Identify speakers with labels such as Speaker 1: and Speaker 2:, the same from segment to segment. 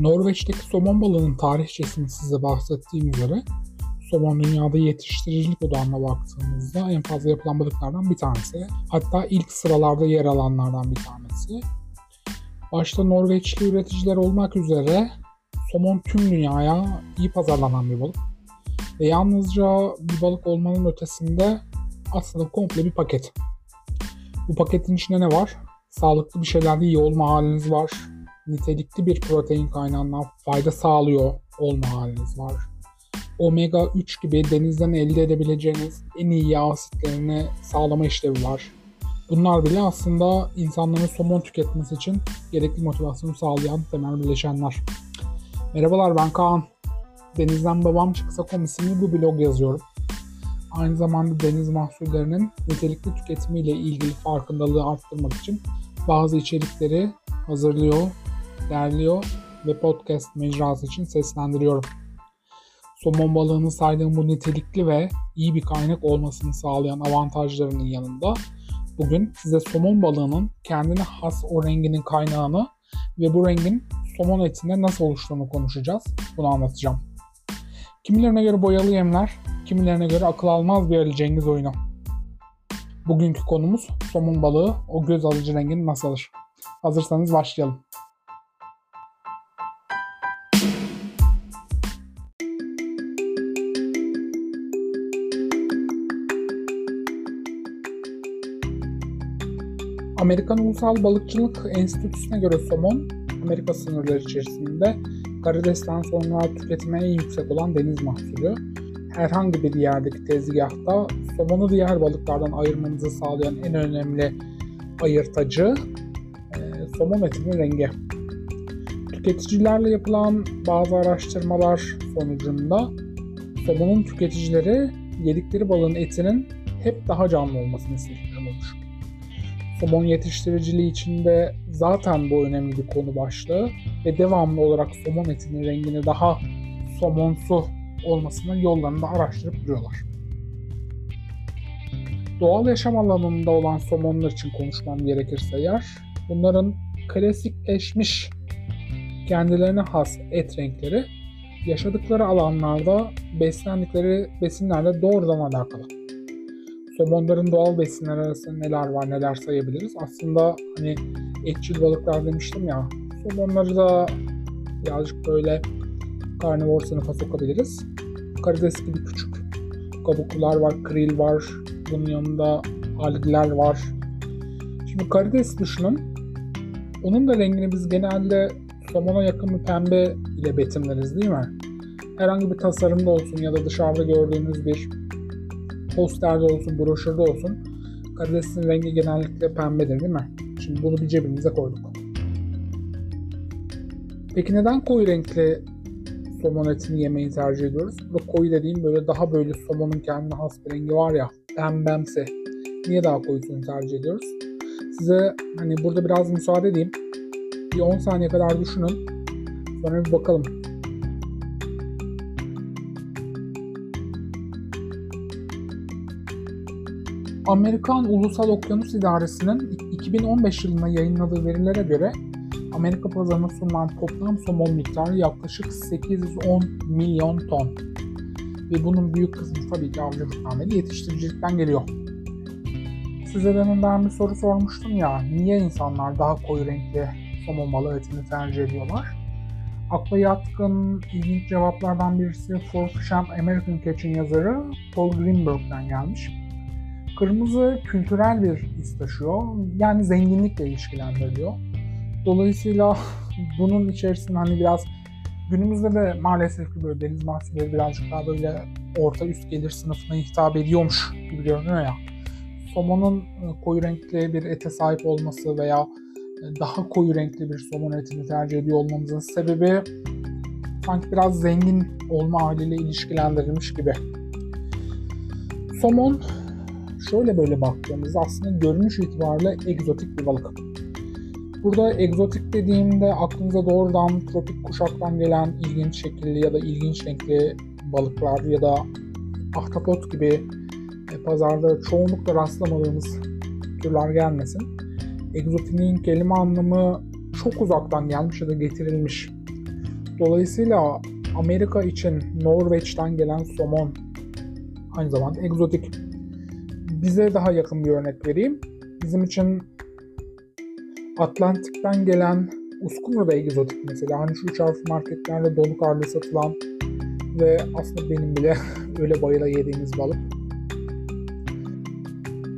Speaker 1: Norveç'teki somon balığının tarihçesini size bahsettiğim üzere somon dünyada yetiştiricilik odağına baktığımızda en fazla yapılan balıklardan bir tanesi. Hatta ilk sıralarda yer alanlardan bir tanesi. Başta Norveçli üreticiler olmak üzere somon tüm dünyaya iyi pazarlanan bir balık. Ve yalnızca bir balık olmanın ötesinde aslında komple bir paket. Bu paketin içinde ne var? Sağlıklı bir şeylerde iyi olma haliniz var. Nitelikli bir protein kaynağından fayda sağlıyor olma haliniz var. Omega 3 gibi denizden elde edebileceğiniz en iyi yağ asitlerini sağlama işlevi var. Bunlar bile aslında insanların somon tüketmesi için gerekli motivasyonu sağlayan temel bileşenler. Merhabalar ben Kaan. Denizden Babam Çıksa.com isimli bu blog yazıyorum. Aynı zamanda deniz mahsullerinin nitelikli tüketimiyle ilgili farkındalığı arttırmak için bazı içerikleri hazırlıyor, derliyor ve podcast mecrası için seslendiriyorum. Somon balığının saydığım bu nitelikli ve iyi bir kaynak olmasını sağlayan avantajlarının yanında bugün size somon balığının kendine has o renginin kaynağını ve bu rengin somon etinde nasıl oluştuğunu konuşacağız. Bunu anlatacağım. Kimilerine göre boyalı yemler, kimilerine göre akıl almaz bir Ali Cengiz oyunu. Bugünkü konumuz somon balığı o göz alıcı rengini nasıl alır? Hazırsanız başlayalım. Amerikan Ulusal Balıkçılık Enstitüsü'ne göre somon, Amerika sınırları içerisinde karidesten sonra tüketime en yüksek olan deniz mahsulü. Herhangi bir yerdeki tezgahta somonu diğer balıklardan ayırmanızı sağlayan en önemli ayırtacı e, somon etinin rengi. Tüketicilerle yapılan bazı araştırmalar sonucunda somonun tüketicileri yedikleri balığın etinin hep daha canlı olmasını istiyormuş. Somon yetiştiriciliği içinde zaten bu önemli bir konu başlığı ve devamlı olarak somon etinin rengini daha somonsu olmasının yollarını da araştırıp duruyorlar. Doğal yaşam alanında olan somonlar için konuşmam gerekirse eğer, bunların klasikleşmiş kendilerine has et renkleri yaşadıkları alanlarda beslendikleri besinlerle doğrudan alakalı. Somonların doğal besinler arasında neler var neler sayabiliriz. Aslında hani etçil balıklar demiştim ya. Somonları da birazcık böyle karnivor sınıfa sokabiliriz. Karides gibi küçük kabuklular var, kril var. Bunun yanında algler var. Şimdi karides düşünün. Onun da rengini biz genelde somona yakın bir pembe ile betimleriz değil mi? Herhangi bir tasarımda olsun ya da dışarıda gördüğünüz bir posterde olsun, broşürde olsun karidesin rengi genellikle pembedir değil mi? Şimdi bunu bir cebimize koyduk. Peki neden koyu renkli somon etini yemeyi tercih ediyoruz? Burada koyu dediğim böyle daha böyle somonun kendine has bir rengi var ya pembemsi. Niye daha koyusunu tercih ediyoruz? Size hani burada biraz müsaade edeyim. Bir 10 saniye kadar düşünün. Sonra bir bakalım. Amerikan Ulusal Okyanus İdaresi'nin 2015 yılında yayınladığı verilere göre Amerika pazarına sunulan toplam somon miktarı yaklaşık 810 milyon ton. Ve bunun büyük kısmı tabii ki avcılıktan ve yetiştiricilikten geliyor. Size demin ben bir soru sormuştum ya, niye insanlar daha koyu renkli somon balığı etini tercih ediyorlar? Akla yatkın ilginç cevaplardan birisi For Fish American Catch'in yazarı Paul Greenberg'den gelmiş. Kırmızı kültürel bir his taşıyor. Yani zenginlikle ilişkilendiriliyor. Dolayısıyla bunun içerisinde hani biraz günümüzde de maalesef ki böyle deniz mahsulleri birazcık daha böyle orta üst gelir sınıfına hitap ediyormuş gibi görünüyor ya. Somonun e, koyu renkli bir ete sahip olması veya e, daha koyu renkli bir somon etini tercih ediyor olmamızın sebebi sanki biraz zengin olma haliyle ilişkilendirilmiş gibi. Somon şöyle böyle baktığımızda aslında görünüş itibariyle egzotik bir balık. Burada egzotik dediğimde aklınıza doğrudan tropik kuşaktan gelen ilginç şekilli ya da ilginç renkli balıklar ya da ahtapot gibi e, pazarda çoğunlukla rastlamadığımız türler gelmesin. Egzotiğin kelime anlamı çok uzaktan gelmiş ya da getirilmiş. Dolayısıyla Amerika için Norveç'ten gelen somon aynı zamanda egzotik. Bize daha yakın bir örnek vereyim. Bizim için Atlantik'ten gelen uskumru da egzotik mesela. Hani şu harfli marketlerde dolu karlı satılan ve aslında benim bile öyle bayıla yediğimiz balık.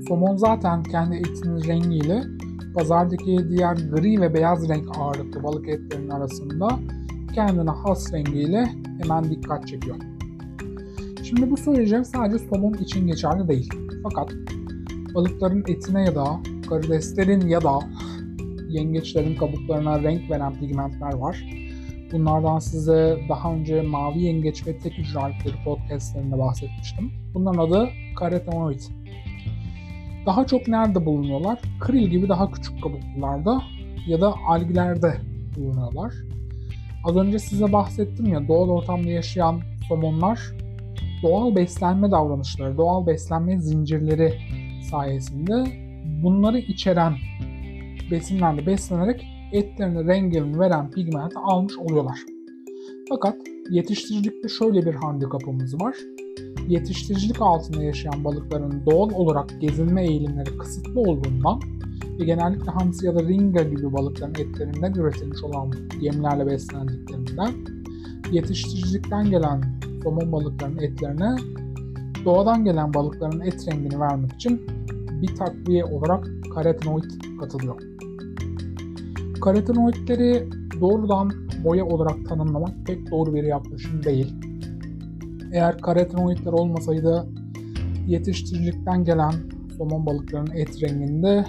Speaker 1: Somon zaten kendi etinin rengiyle pazardaki diğer gri ve beyaz renk ağırlıklı balık etlerinin arasında kendine has rengiyle hemen dikkat çekiyor. Şimdi bu söyleyeceğim sadece somon için geçerli değil. Fakat balıkların etine ya da karideslerin ya da yengeçlerin kabuklarına renk veren pigmentler var. Bunlardan size daha önce Mavi Yengeç ve Tek Hücre Alpleri podcastlerinde bahsetmiştim. Bunların adı karotenoid. Daha çok nerede bulunuyorlar? Kril gibi daha küçük kabuklularda ya da algilerde bulunuyorlar. Az önce size bahsettim ya doğal ortamda yaşayan somonlar doğal beslenme davranışları, doğal beslenme zincirleri sayesinde bunları içeren besinlerle beslenerek etlerine rengini veren pigmenti almış oluyorlar. Fakat yetiştiricilikte şöyle bir handikapımız var. Yetiştiricilik altında yaşayan balıkların doğal olarak gezinme eğilimleri kısıtlı olduğundan ve genellikle hamsi ya da ringa gibi balıkların etlerinden üretilmiş olan yemlerle beslendiklerinden yetiştiricilikten gelen somon balıklarının etlerine doğadan gelen balıkların et rengini vermek için bir takviye olarak karotenoid katılıyor. Karotenoidleri doğrudan boya olarak tanımlamak pek doğru bir yaklaşım değil. Eğer karotenoidler olmasaydı yetiştiricilikten gelen somon balıklarının et renginde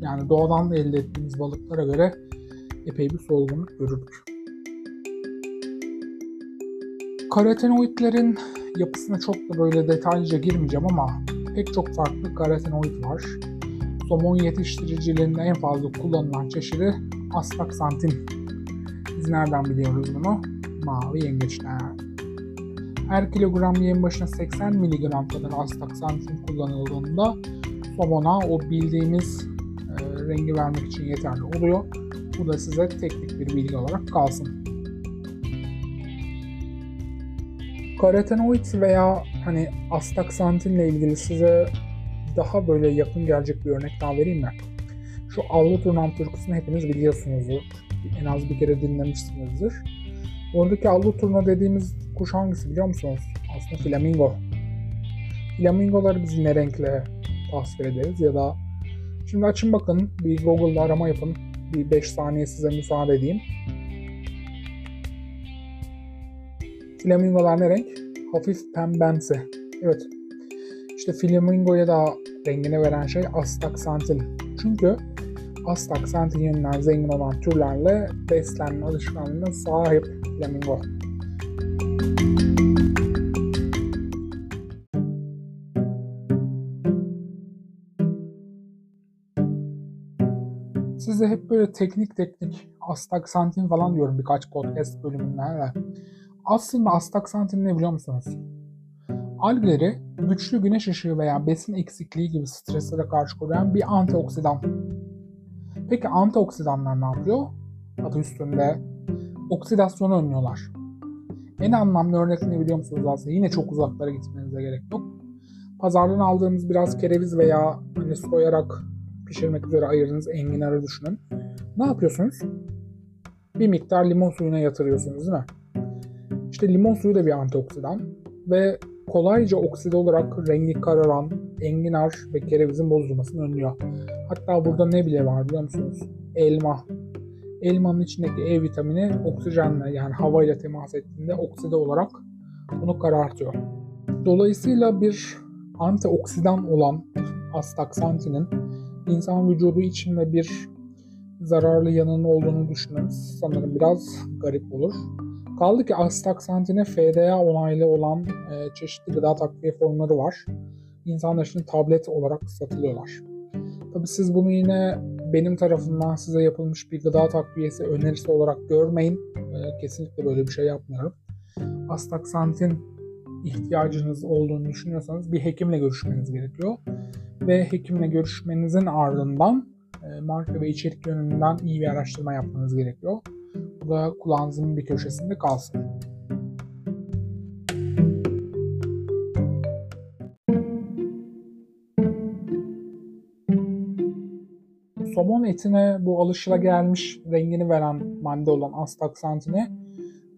Speaker 1: yani doğadan elde ettiğimiz balıklara göre epey bir solgunluk görürdük. Karotenoidlerin yapısına çok da böyle detaylıca girmeyeceğim ama pek çok farklı karotenoid var. Somon yetiştiriciliğinde en fazla kullanılan çeşidi astaksantin. Biz nereden biliyoruz bunu? Mavi yengeçten. Her kilogram yem başına 80 mg kadar astaksantin kullanıldığında somona o bildiğimiz e, rengi vermek için yeterli oluyor. Bu da size teknik bir bilgi olarak kalsın. Karotenoid veya hani astaksantin ile ilgili size daha böyle yakın gelecek bir örnek daha vereyim mi? Şu Avlu Turnam türküsünü hepiniz biliyorsunuzdur. En az bir kere dinlemişsinizdir. Oradaki Avlu Turna dediğimiz kuş hangisi biliyor musunuz? Aslında flamingo. Flamingoları biz ne renkle tasvir ederiz ya da şimdi açın bakın bir Google'da arama yapın. Bir 5 saniye size müsaade edeyim. Flamingolar ne renk? Hafif pembemsi. Evet. İşte flamingoya da rengini veren şey astaksantin. Çünkü astaksantin yönünden zengin olan türlerle beslenme alışkanlığına sahip flamingo. Size hep böyle teknik teknik astaksantin falan diyorum birkaç podcast bölümünde. Aslında astaksantin ne biliyor musunuz? Algleri güçlü güneş ışığı veya besin eksikliği gibi streslere karşı koruyan bir antioksidan. Peki antioksidanlar ne yapıyor? Adı üstünde oksidasyonu önlüyorlar. En anlamlı örnek ne biliyor musunuz aslında? Yine çok uzaklara gitmenize gerek yok. Pazardan aldığımız biraz kereviz veya hani soyarak pişirmek üzere ayırdığınız enginarı düşünün. Ne yapıyorsunuz? Bir miktar limon suyuna yatırıyorsunuz değil mi? İşte limon suyu da bir antioksidan ve kolayca okside olarak rengi kararan enginar ve kerevizin bozulmasını önlüyor. Hatta burada ne bile var biliyor musunuz? Elma. Elmanın içindeki E vitamini oksijenle yani havayla temas ettiğinde okside olarak bunu karartıyor. Dolayısıyla bir antioksidan olan astaksantinin insan vücudu içinde bir zararlı yanının olduğunu düşünmemiz sanırım biraz garip olur. Kaldı ki astaksantine FDA onaylı olan e, çeşitli gıda takviye formları var. İnsanlar için tablet olarak satılıyorlar. Tabi siz bunu yine benim tarafından size yapılmış bir gıda takviyesi önerisi olarak görmeyin. E, kesinlikle böyle bir şey yapmıyorum. Astaksantin ihtiyacınız olduğunu düşünüyorsanız bir hekimle görüşmeniz gerekiyor. Ve hekimle görüşmenizin ardından e, marka ve içerik yönünden iyi bir araştırma yapmanız gerekiyor. Da kulağınızın bir köşesinde kalsın. somon etine bu alışılagelmiş rengini veren madde olan astaksantini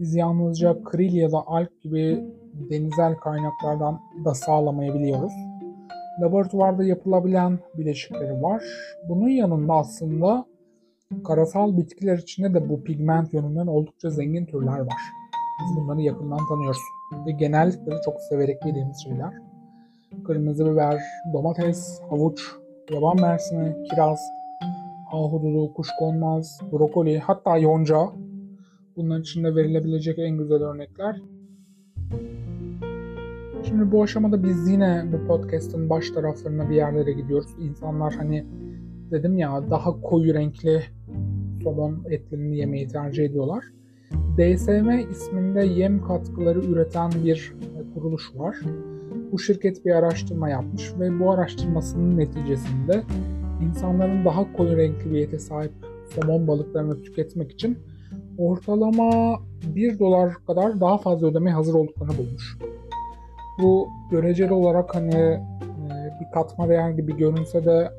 Speaker 1: biz yalnızca kril ya da alg gibi denizel kaynaklardan da sağlamayabiliyoruz. Laboratuvarda yapılabilen bileşikleri var. Bunun yanında aslında karasal bitkiler içinde de bu pigment yönünden oldukça zengin türler var. Biz bunları yakından tanıyoruz. Ve genellikle çok severek yediğimiz şeyler. Kırmızı biber, domates, havuç, yaban mersini, kiraz, ahududu, kuşkonmaz, brokoli, hatta yonca. Bunların içinde verilebilecek en güzel örnekler. Şimdi bu aşamada biz yine bu podcast'ın baş taraflarına bir yerlere gidiyoruz. İnsanlar hani dedim ya daha koyu renkli somon etlerini yemeyi tercih ediyorlar. DSM isminde yem katkıları üreten bir kuruluş var. Bu şirket bir araştırma yapmış ve bu araştırmasının neticesinde insanların daha koyu renkli bir ete sahip somon balıklarını tüketmek için ortalama 1 dolar kadar daha fazla ödemeye hazır olduklarını bulmuş. Bu göreceli olarak hani e, bir katma değer gibi görünse de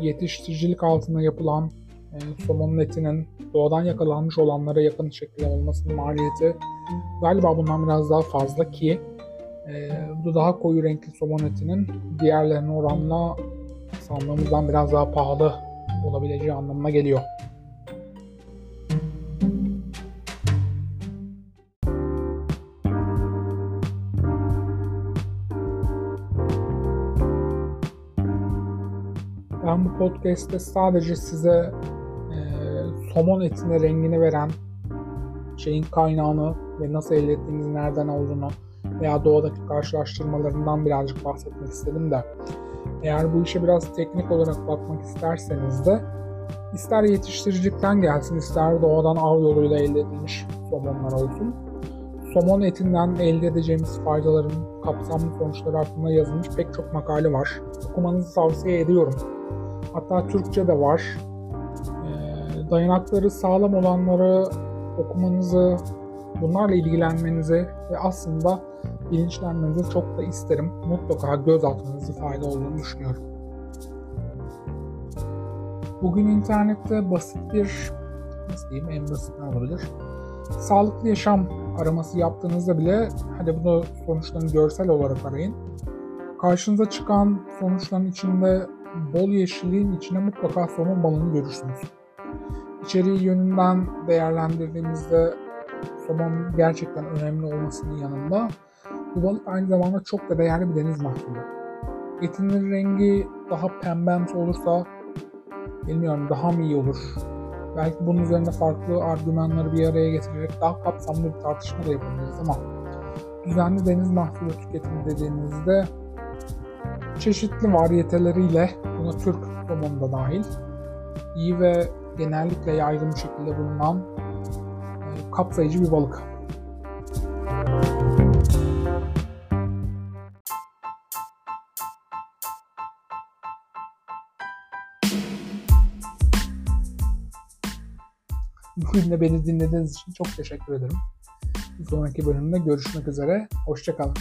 Speaker 1: yetiştiricilik altında yapılan e, somonun etinin doğadan yakalanmış olanlara yakın şekilde olmasının maliyeti galiba bundan biraz daha fazla ki e, bu daha koyu renkli somon etinin diğerlerine oranla sandığımızdan biraz daha pahalı olabileceği anlamına geliyor. Ben bu podcast'te sadece size somon etine rengini veren şeyin kaynağını ve nasıl elde ettiğimiz nereden olduğunu veya doğadaki karşılaştırmalarından birazcık bahsetmek istedim de eğer bu işe biraz teknik olarak bakmak isterseniz de ister yetiştiricilikten gelsin ister doğadan av yoluyla elde edilmiş somonlar olsun. Somon etinden elde edeceğimiz faydaların kapsamlı sonuçları hakkında yazılmış pek çok makale var. Okumanızı tavsiye ediyorum. Hatta Türkçe de var. Dayanakları sağlam olanları okumanızı, bunlarla ilgilenmenizi ve aslında bilinçlenmenizi çok da isterim. Mutlaka göz atmanızı fayda olduğunu düşünüyorum. Bugün internette basit bir, nasıl diyeyim en basit ne olabilir? Sağlıklı yaşam araması yaptığınızda bile hadi bunu sonuçlarını görsel olarak arayın. Karşınıza çıkan sonuçların içinde bol yeşilliğin içine mutlaka somon balığını görürsünüz. İçeriği yönünden değerlendirdiğimizde somon gerçekten önemli olmasının yanında bu balık aynı zamanda çok da değerli bir deniz mahsulü. Etinin rengi daha pembemsi olursa bilmiyorum daha mı iyi olur? Belki bunun üzerinde farklı argümanları bir araya getirerek daha kapsamlı bir tartışma da yapabiliriz ama düzenli deniz mahsulü tüketimi dediğimizde çeşitli variyeteleriyle buna Türk somonu da dahil iyi ve genellikle yaygın bir şekilde bulunan e, kapsayıcı bir balık. Bugün de beni dinlediğiniz için çok teşekkür ederim. Bir sonraki bölümde görüşmek üzere. Hoşçakalın.